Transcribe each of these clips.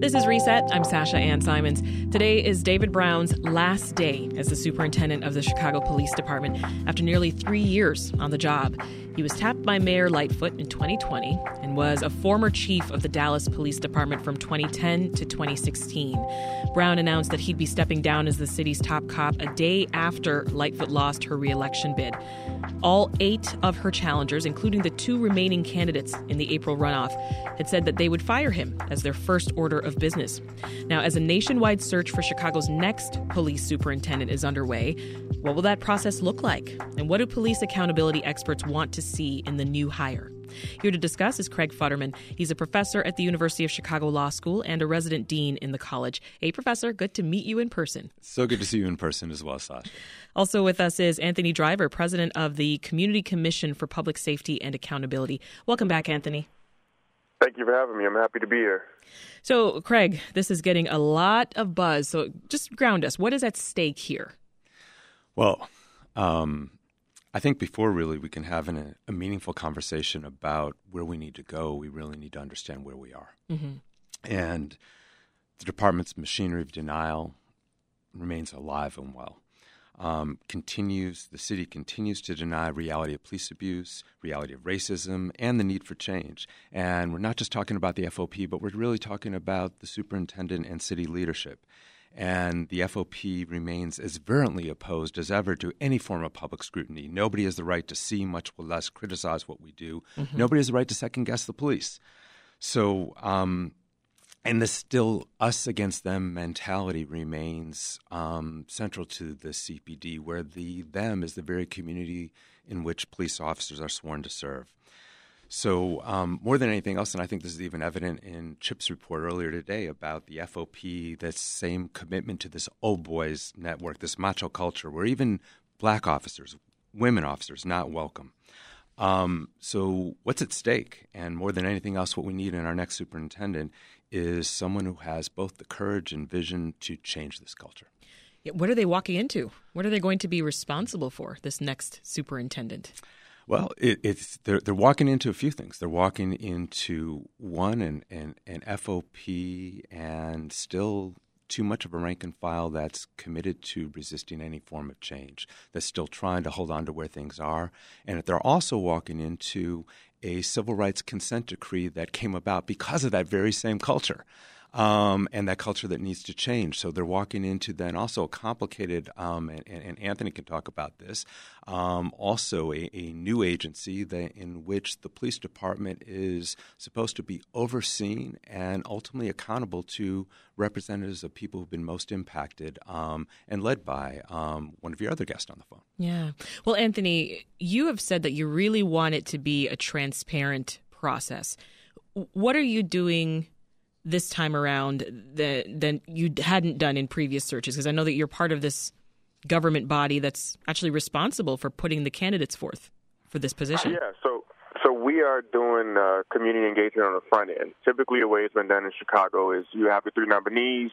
This is Reset. I'm Sasha Ann Simons. Today is David Brown's last day as the superintendent of the Chicago Police Department after nearly three years on the job. He was tapped by Mayor Lightfoot in 2020 and was a former chief of the Dallas Police Department from 2010 to 2016. Brown announced that he'd be stepping down as the city's top cop a day after Lightfoot lost her reelection bid. All eight of her challengers, including the two remaining candidates in the April runoff, had said that they would fire him as their first order of business. Now, as a nationwide search for Chicago's next police superintendent is underway, what will that process look like? And what do police accountability experts want to see in the new hire? Here to discuss is Craig Futterman. He's a professor at the University of Chicago Law School and a resident dean in the college. Hey, Professor, good to meet you in person. So good to see you in person as well, Sasha. Also with us is Anthony Driver, president of the Community Commission for Public Safety and Accountability. Welcome back, Anthony. Thank you for having me. I'm happy to be here. So, Craig, this is getting a lot of buzz. So, just ground us. What is at stake here? Well, um, I think before really we can have an, a meaningful conversation about where we need to go, we really need to understand where we are. Mm-hmm. And the department's machinery of denial remains alive and well um, continues, the city continues to deny reality of police abuse, reality of racism, and the need for change. And we're not just talking about the FOP, but we're really talking about the superintendent and city leadership. And the FOP remains as virulently opposed as ever to any form of public scrutiny. Nobody has the right to see, much less criticize what we do. Mm-hmm. Nobody has the right to second guess the police. So, um, and the still us against them mentality remains um, central to the CPD, where the them is the very community in which police officers are sworn to serve. So, um, more than anything else, and I think this is even evident in Chip's report earlier today about the FOP, that same commitment to this old boys network, this macho culture, where even black officers, women officers, not welcome. Um, so, what's at stake? And more than anything else, what we need in our next superintendent is someone who has both the courage and vision to change this culture. What are they walking into? What are they going to be responsible for, this next superintendent? Well, it, it's they're, they're walking into a few things. They're walking into one, and an, an FOP, and still too much of a rank and file that's committed to resisting any form of change, that's still trying to hold on to where things are. And they're also walking into a civil rights consent decree that came about because of that very same culture. Um, and that culture that needs to change. So they're walking into then also a complicated, um, and, and, Anthony can talk about this, um, also a, a, new agency that, in which the police department is supposed to be overseen and ultimately accountable to representatives of people who've been most impacted um, and led by um, one of your other guests on the phone. Yeah. Well, Anthony, you have said that you really want it to be a transparent process. What are you doing this time around that than you hadn't done in previous searches? Because I know that you're part of this government body that's actually responsible for putting the candidates forth for this position. Yeah, so so we are doing uh, community engagement on the front end. Typically, the way it's been done in Chicago is you have the three nominees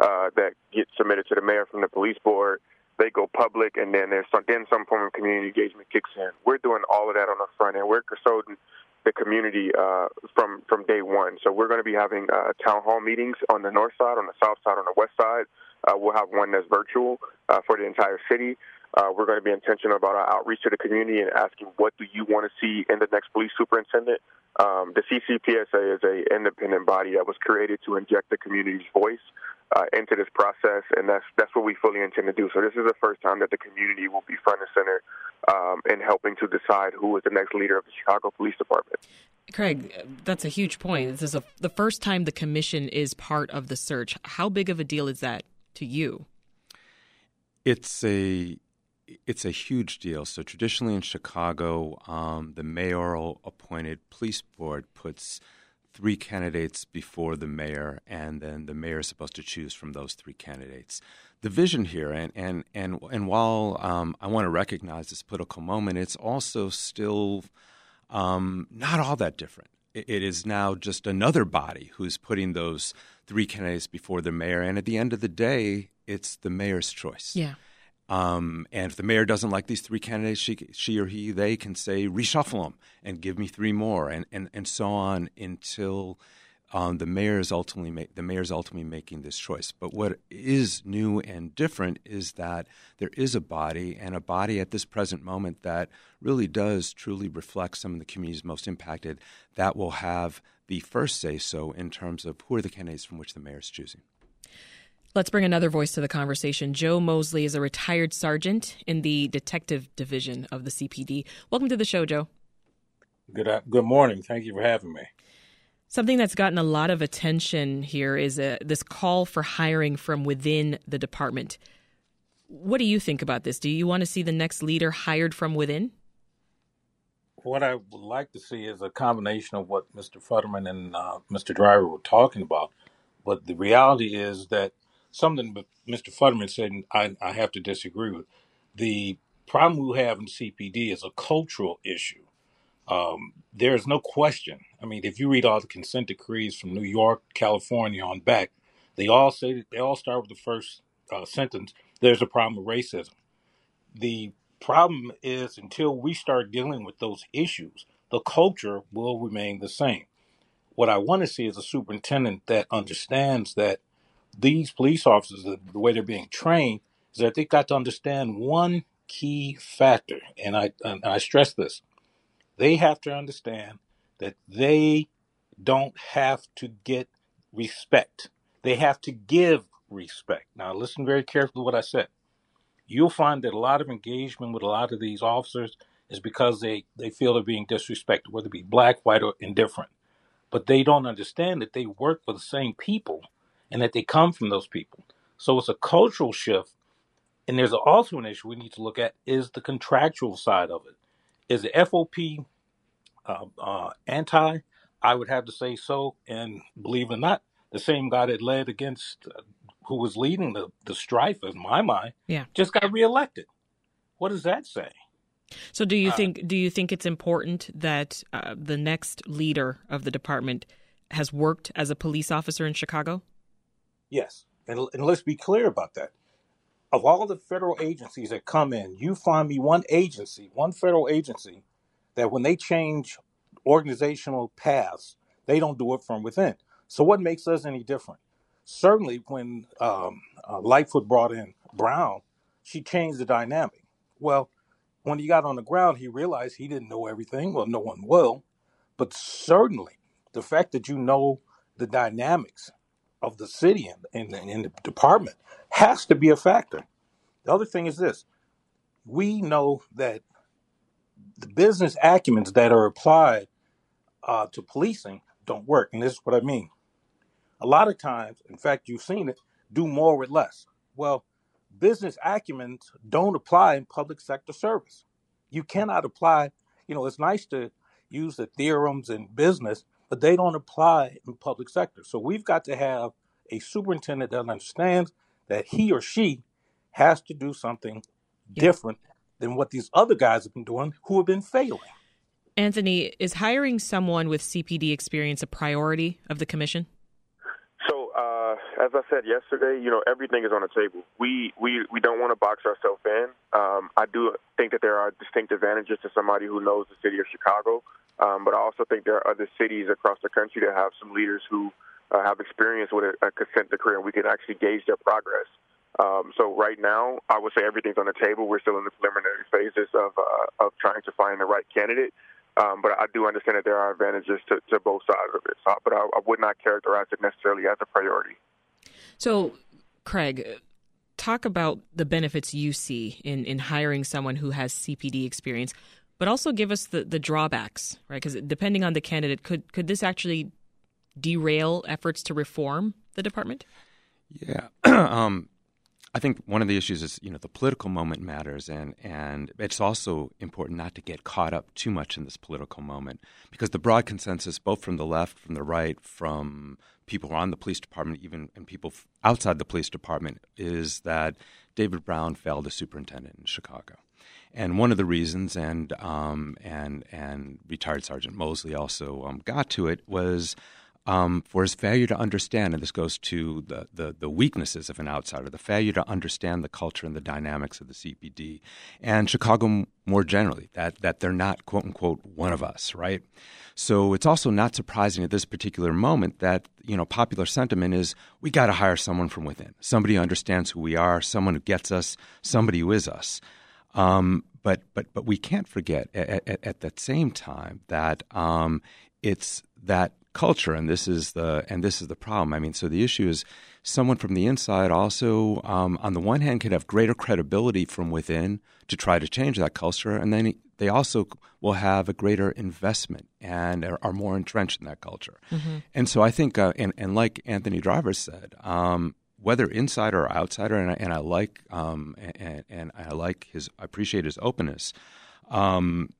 uh, that get submitted to the mayor from the police board. They go public, and then there's some, then some form of community engagement kicks in. We're doing all of that on the front end. We're consulting the community uh, from from day one. So we're going to be having uh, town hall meetings on the north side, on the south side, on the west side. Uh, we'll have one that's virtual uh, for the entire city. Uh, we're going to be intentional about our outreach to the community and asking what do you want to see in the next police superintendent. Um, the CCPSA is a independent body that was created to inject the community's voice uh, into this process, and that's that's what we fully intend to do. So this is the first time that the community will be front and center um, in helping to decide who is the next leader of the Chicago Police Department. Craig, that's a huge point. This is a, the first time the commission is part of the search. How big of a deal is that to you? It's a it's a huge deal. So traditionally in Chicago, um, the mayoral appointed police board puts three candidates before the mayor, and then the mayor is supposed to choose from those three candidates. The vision here, and and and and while um, I want to recognize this political moment, it's also still um, not all that different. It, it is now just another body who's putting those three candidates before the mayor, and at the end of the day, it's the mayor's choice. Yeah. Um, and if the mayor doesn't like these three candidates, she, she or he, they can say reshuffle them and give me three more, and, and, and so on until um, the mayor is ultimately ma- the mayor is ultimately making this choice. But what is new and different is that there is a body and a body at this present moment that really does truly reflect some of the communities most impacted that will have the first say so in terms of who are the candidates from which the mayor is choosing. Let's bring another voice to the conversation. Joe Mosley is a retired sergeant in the detective division of the CPD. Welcome to the show, Joe. Good, uh, good morning. Thank you for having me. Something that's gotten a lot of attention here is uh, this call for hiring from within the department. What do you think about this? Do you want to see the next leader hired from within? What I would like to see is a combination of what Mr. Futterman and uh, Mr. Driver were talking about. But the reality is that something Mr. Futterman said, and I, I have to disagree with. The problem we have in CPD is a cultural issue. Um, there's no question. I mean, if you read all the consent decrees from New York, California on back, they all say that they all start with the first uh, sentence. There's a problem with racism. The problem is until we start dealing with those issues, the culture will remain the same. What I want to see is a superintendent that understands that these police officers, the, the way they're being trained, is that they've got to understand one key factor, and I and I stress this they have to understand that they don't have to get respect. They have to give respect. Now, listen very carefully to what I said. You'll find that a lot of engagement with a lot of these officers is because they, they feel they're being disrespected, whether it be black, white, or indifferent. But they don't understand that they work for the same people and that they come from those people. So it's a cultural shift. And there's also an issue we need to look at is the contractual side of it. Is the FOP uh, uh, anti? I would have to say so. And believe it or not, the same guy that led against, uh, who was leading the, the strife, in my mind, yeah. just got reelected. What does that say? So, do you uh, think do you think it's important that uh, the next leader of the department has worked as a police officer in Chicago? Yes, and, and let's be clear about that. Of all the federal agencies that come in, you find me one agency, one federal agency that when they change organizational paths, they don't do it from within. So, what makes us any different? Certainly, when um, uh, Lightfoot brought in Brown, she changed the dynamic. Well, when he got on the ground, he realized he didn't know everything. Well, no one will. But certainly, the fact that you know the dynamics of the city and, and, and the department has to be a factor. The other thing is this we know that the business acumens that are applied uh, to policing don't work. And this is what I mean. A lot of times, in fact, you've seen it, do more with less. Well, business acumens don't apply in public sector service. You cannot apply, you know, it's nice to use the theorems in business, but they don't apply in public sector. So we've got to have a superintendent that understands that he or she has to do something yeah. different than what these other guys have been doing who have been failing. Anthony, is hiring someone with CPD experience a priority of the commission? So, uh, as I said yesterday, you know everything is on the table. We we we don't want to box ourselves in. Um, I do think that there are distinct advantages to somebody who knows the city of Chicago, um, but I also think there are other cities across the country that have some leaders who uh, have experience with a, a consent decree, and we can actually gauge their progress. Um, so right now, I would say everything's on the table. We're still in the preliminary phases of uh, of trying to find the right candidate. Um, but I do understand that there are advantages to, to both sides of it. So, but I, I would not characterize it necessarily as a priority. So, Craig, talk about the benefits you see in, in hiring someone who has CPD experience, but also give us the, the drawbacks, right? Because depending on the candidate, could could this actually derail efforts to reform the department? Yeah. um, I think one of the issues is, you know, the political moment matters, and, and it's also important not to get caught up too much in this political moment because the broad consensus, both from the left, from the right, from people who are on the police department, even and people outside the police department, is that David Brown failed as superintendent in Chicago. And one of the reasons, and um, and and retired Sergeant Mosley also um, got to it, was um, for his failure to understand, and this goes to the, the, the, weaknesses of an outsider, the failure to understand the culture and the dynamics of the CPD, and Chicago more generally, that, that they're not, quote unquote, one of us, right? So it's also not surprising at this particular moment that, you know, popular sentiment is we got to hire someone from within, somebody who understands who we are, someone who gets us, somebody who is us. Um, but, but, but we can't forget at, at, at that same time that um, it's that culture and this is the and this is the problem i mean so the issue is someone from the inside also um, on the one hand could have greater credibility from within to try to change that culture and then they also will have a greater investment and are, are more entrenched in that culture mm-hmm. and so i think uh, and, and like anthony driver said um, whether insider or outsider and I, and I like um, and, and I like his I appreciate his openness. Um,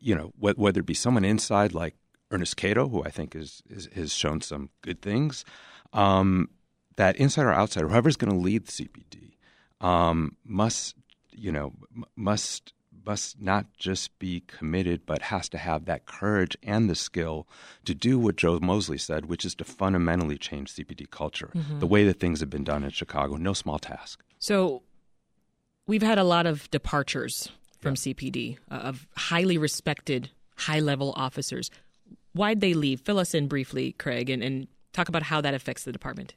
you know, whether it be someone inside like Ernest Cato, who I think is, is has shown some good things, um, that inside or outside, whoever's going to lead the CPD, um, must you know must must not just be committed, but has to have that courage and the skill to do what Joe Mosley said, which is to fundamentally change CPD culture, mm-hmm. the way that things have been done in Chicago. No small task. So, we've had a lot of departures from yeah. CPD uh, of highly respected, high level officers. Why'd they leave? Fill us in briefly, Craig, and, and talk about how that affects the department.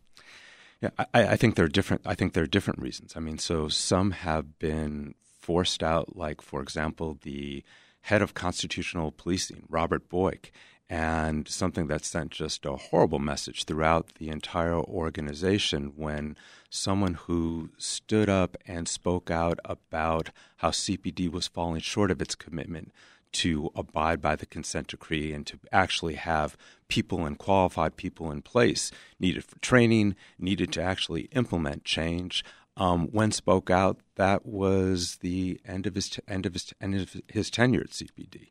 Yeah, I, I think there are different. I think there are different reasons. I mean, so some have been forced out, like for example, the head of constitutional policing, Robert Boik, and something that sent just a horrible message throughout the entire organization when someone who stood up and spoke out about how CPD was falling short of its commitment to abide by the consent decree and to actually have people and qualified people in place needed for training, needed to actually implement change. Um, when spoke out, that was the end of his end of his end of his tenure at CPD,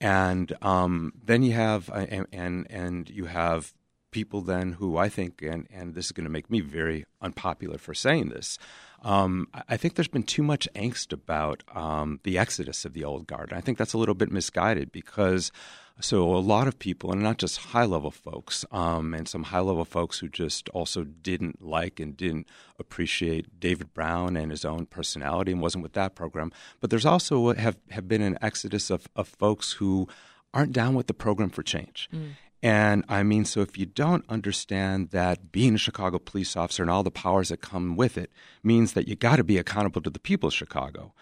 and um, then you have uh, and and you have people then who I think and and this is going to make me very unpopular for saying this, um, I think there's been too much angst about um, the exodus of the old guard. I think that's a little bit misguided because so a lot of people, and not just high level folks, um, and some high level folks who just also didn't like and didn't appreciate David Brown and his own personality and wasn't with that program. But there's also have, have been an exodus of, of folks who aren't down with the program for change. Mm. And I mean, so if you don't understand that being a Chicago police officer and all the powers that come with it means that you got to be accountable to the people of Chicago,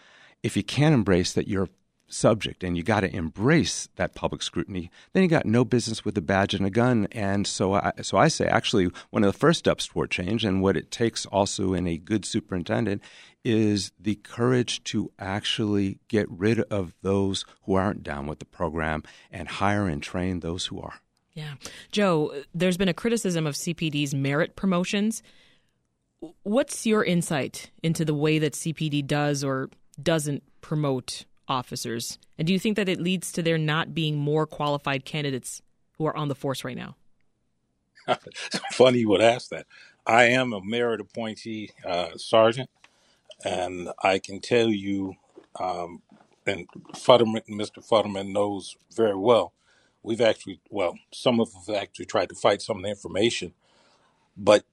if you can't embrace that you're subject and you got to embrace that public scrutiny, then you got no business with a badge and a gun. And so I, so I say actually one of the first steps toward change and what it takes also in a good superintendent is the courage to actually get rid of those who aren't down with the program and hire and train those who are. Yeah. Joe, there's been a criticism of CPD's merit promotions. What's your insight into the way that CPD does or doesn't promote officers? And do you think that it leads to there not being more qualified candidates who are on the force right now? Funny you would ask that. I am a merit appointee uh, sergeant, and I can tell you, um, and Futterman, Mr. Futterman knows very well we've actually, well, some of have actually tried to fight some of the information, but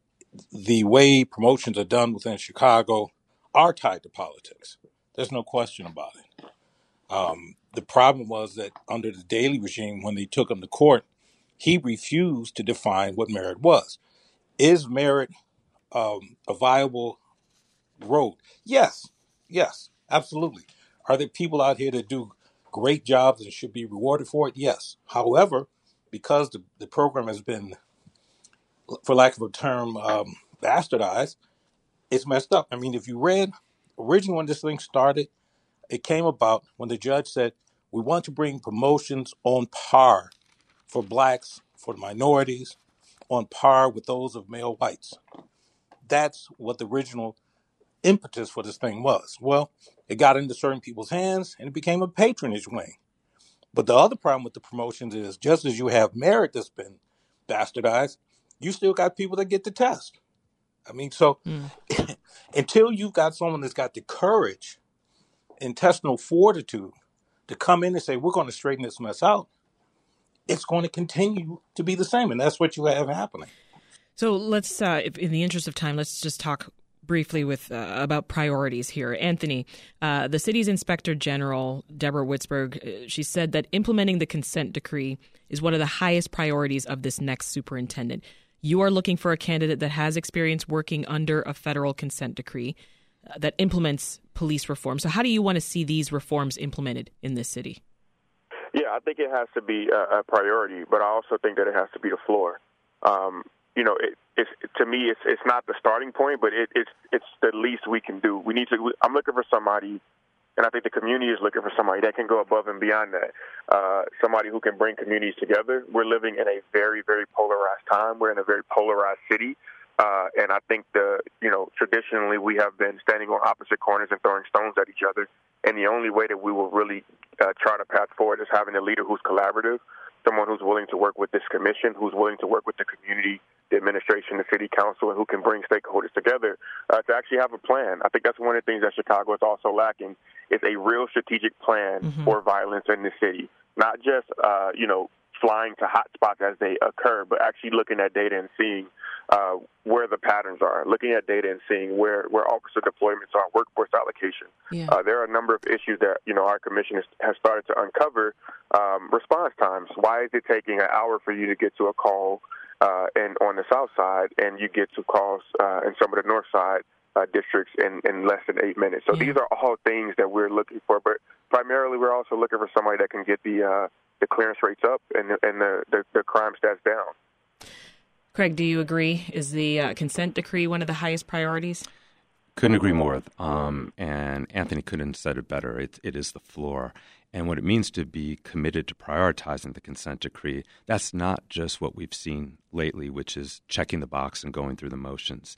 the way promotions are done within Chicago are tied to politics. There's no question about it. Um, the problem was that under the Daley regime, when they took him to court, he refused to define what merit was. Is merit um, a viable road? Yes, yes, absolutely. Are there people out here that do great jobs and should be rewarded for it? Yes. However, because the, the program has been, for lack of a term, um, bastardized, it's messed up. I mean, if you read originally when this thing started, it came about when the judge said, we want to bring promotions on par for blacks, for minorities, on par with those of male whites. That's what the original impetus for this thing was. Well, it got into certain people's hands and it became a patronage wing. But the other problem with the promotions is just as you have merit that's been bastardized, you still got people that get the test. I mean, so mm. until you've got someone that's got the courage, intestinal fortitude to come in and say, we're going to straighten this mess out, it's going to continue to be the same. And that's what you have happening. So let's, uh, if, in the interest of time, let's just talk briefly with uh, about priorities here. Anthony, uh, the city's inspector general, Deborah Witzburg, uh, she said that implementing the consent decree is one of the highest priorities of this next superintendent. You are looking for a candidate that has experience working under a federal consent decree uh, that implements police reform. So, how do you want to see these reforms implemented in this city? Yeah, I think it has to be a, a priority, but I also think that it has to be the floor. Um, you know, it, it's to me, it's it's not the starting point, but it, it's it's the least we can do. We need to. I'm looking for somebody and I think the community is looking for somebody that can go above and beyond that. Uh, somebody who can bring communities together. We're living in a very, very polarized time. We're in a very polarized city. Uh, and I think the, you know, traditionally we have been standing on opposite corners and throwing stones at each other. And the only way that we will really uh, chart a path forward is having a leader who's collaborative, someone who's willing to work with this commission, who's willing to work with the community, the administration, the city council, and who can bring stakeholders together uh, to actually have a plan. I think that's one of the things that Chicago is also lacking is a real strategic plan mm-hmm. for violence in the city, not just uh, you know flying to hotspots as they occur, but actually looking at data and seeing uh, where the patterns are, looking at data and seeing where, where officer deployments are, workforce allocation. Yeah. Uh, there are a number of issues that you know our commission has, has started to uncover. Um, response times. Why is it taking an hour for you to get to a call uh, and on the south side, and you get to calls uh, in some of the north side uh, districts in, in less than eight minutes. So yeah. these are all things that we're looking for, but primarily we're also looking for somebody that can get the uh, the clearance rates up and the, and the, the, the crime stats down. Craig, do you agree? Is the uh, consent decree one of the highest priorities? Couldn't agree more. Um, and Anthony couldn't have said it better. It, it is the floor. And what it means to be committed to prioritizing the consent decree, that's not just what we've seen lately, which is checking the box and going through the motions.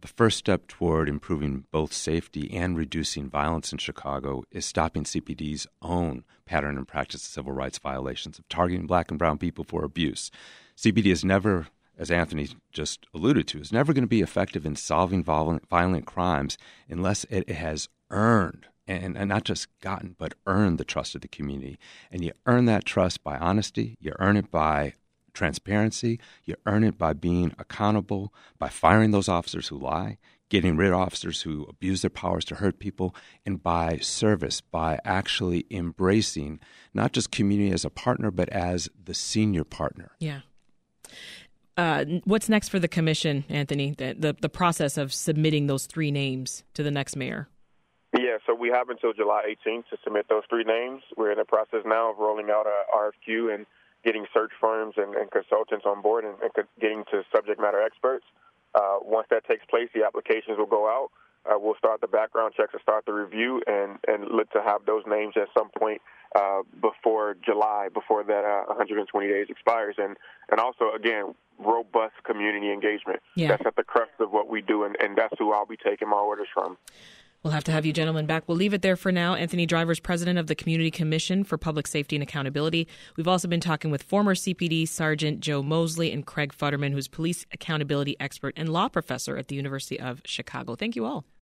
The first step toward improving both safety and reducing violence in Chicago is stopping CPD's own pattern and practice of civil rights violations of targeting black and brown people for abuse. CPD is never, as Anthony just alluded to, is never going to be effective in solving violent, crimes unless it has earned and, and, not just gotten, but earned the trust of the community. And you earn that trust by honesty, you earn it by transparency. You earn it by being accountable, by firing those officers who lie, getting rid of officers who abuse their powers to hurt people, and by service, by actually embracing not just community as a partner, but as the senior partner. Yeah. Uh, what's next for the commission, Anthony? The, the, the process of submitting those three names to the next mayor. Yeah, so we have until July 18th to submit those three names. We're in the process now of rolling out a RFQ and getting search firms and, and consultants on board and, and, getting to subject matter experts. Uh, once that takes place, the applications will go out. Uh, we'll start the background checks and start the review and, and look to have those names at some point uh, before July, before that uh, 120 days expires. And, and also, again, robust community engagement. Yeah. That's at the crux of what we do, and, and that's who I'll be taking my orders from. We'll have to have you gentlemen back. We'll leave it there for now. Anthony Driver's president of the Community Commission for Public Safety and Accountability. We've also been talking with former CPD Sergeant Joe Mosley and Craig Futterman, who's police accountability expert and law professor at the University of Chicago. Thank you all.